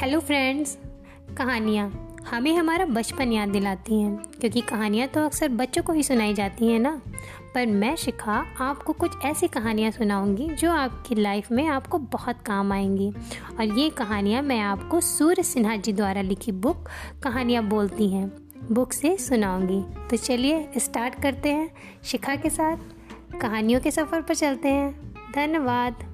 Hello friends कहानियाँ। हमें हमारा बचपन याद दिलाती हैं, क्योंकि कहानियाँ तो अक्सर बच्चों को ही सुनाई जाती हैं ना। पर मैं, शिखा, आपको कुछ ऐसी कहानियाँ सुनाऊँगी, जो आपकी लाइफ में आपको बहुत काम आएँगी। और ये कहानियाँ मैं आपको सूर्य सिन्हा जी द्वारा लिखी बुक कहानियाँ बोलती हैं। बुक से सुनाऊँगी। तो चलिए स्टार्ट करते हैं शिखा के साथ। कहानियों के सफ़र पर चलते हैं। धन्यवाद।